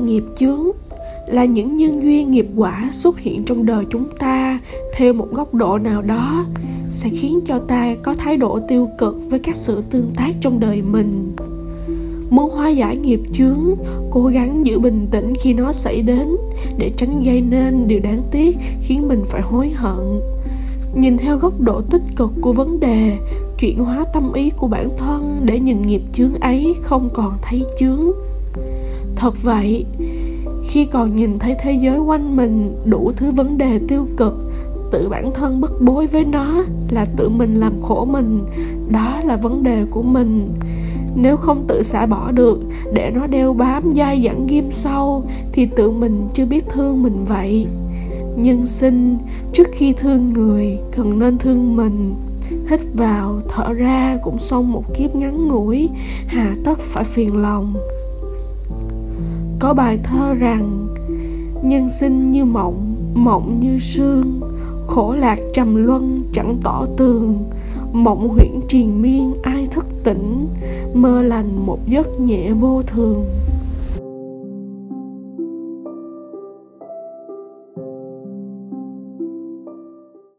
nghiệp chướng là những nhân duyên nghiệp quả xuất hiện trong đời chúng ta theo một góc độ nào đó sẽ khiến cho ta có thái độ tiêu cực với các sự tương tác trong đời mình. Muốn hóa giải nghiệp chướng cố gắng giữ bình tĩnh khi nó xảy đến để tránh gây nên điều đáng tiếc khiến mình phải hối hận. Nhìn theo góc độ tích cực của vấn đề, chuyển hóa tâm ý của bản thân để nhìn nghiệp chướng ấy không còn thấy chướng thật vậy. Khi còn nhìn thấy thế giới quanh mình đủ thứ vấn đề tiêu cực, tự bản thân bức bối với nó là tự mình làm khổ mình, đó là vấn đề của mình. Nếu không tự xả bỏ được, để nó đeo bám dai dẳng ghim sâu, thì tự mình chưa biết thương mình vậy. Nhân sinh, trước khi thương người, cần nên thương mình. Hít vào, thở ra cũng xong một kiếp ngắn ngủi, hà tất phải phiền lòng có bài thơ rằng, nhân sinh như mộng mộng như sương, khổ lạc trầm luân chẳng tỏ tường. Mộng huyễn triền miên ai thức tỉnh, mơ lành một giấc nhẹ vô thường.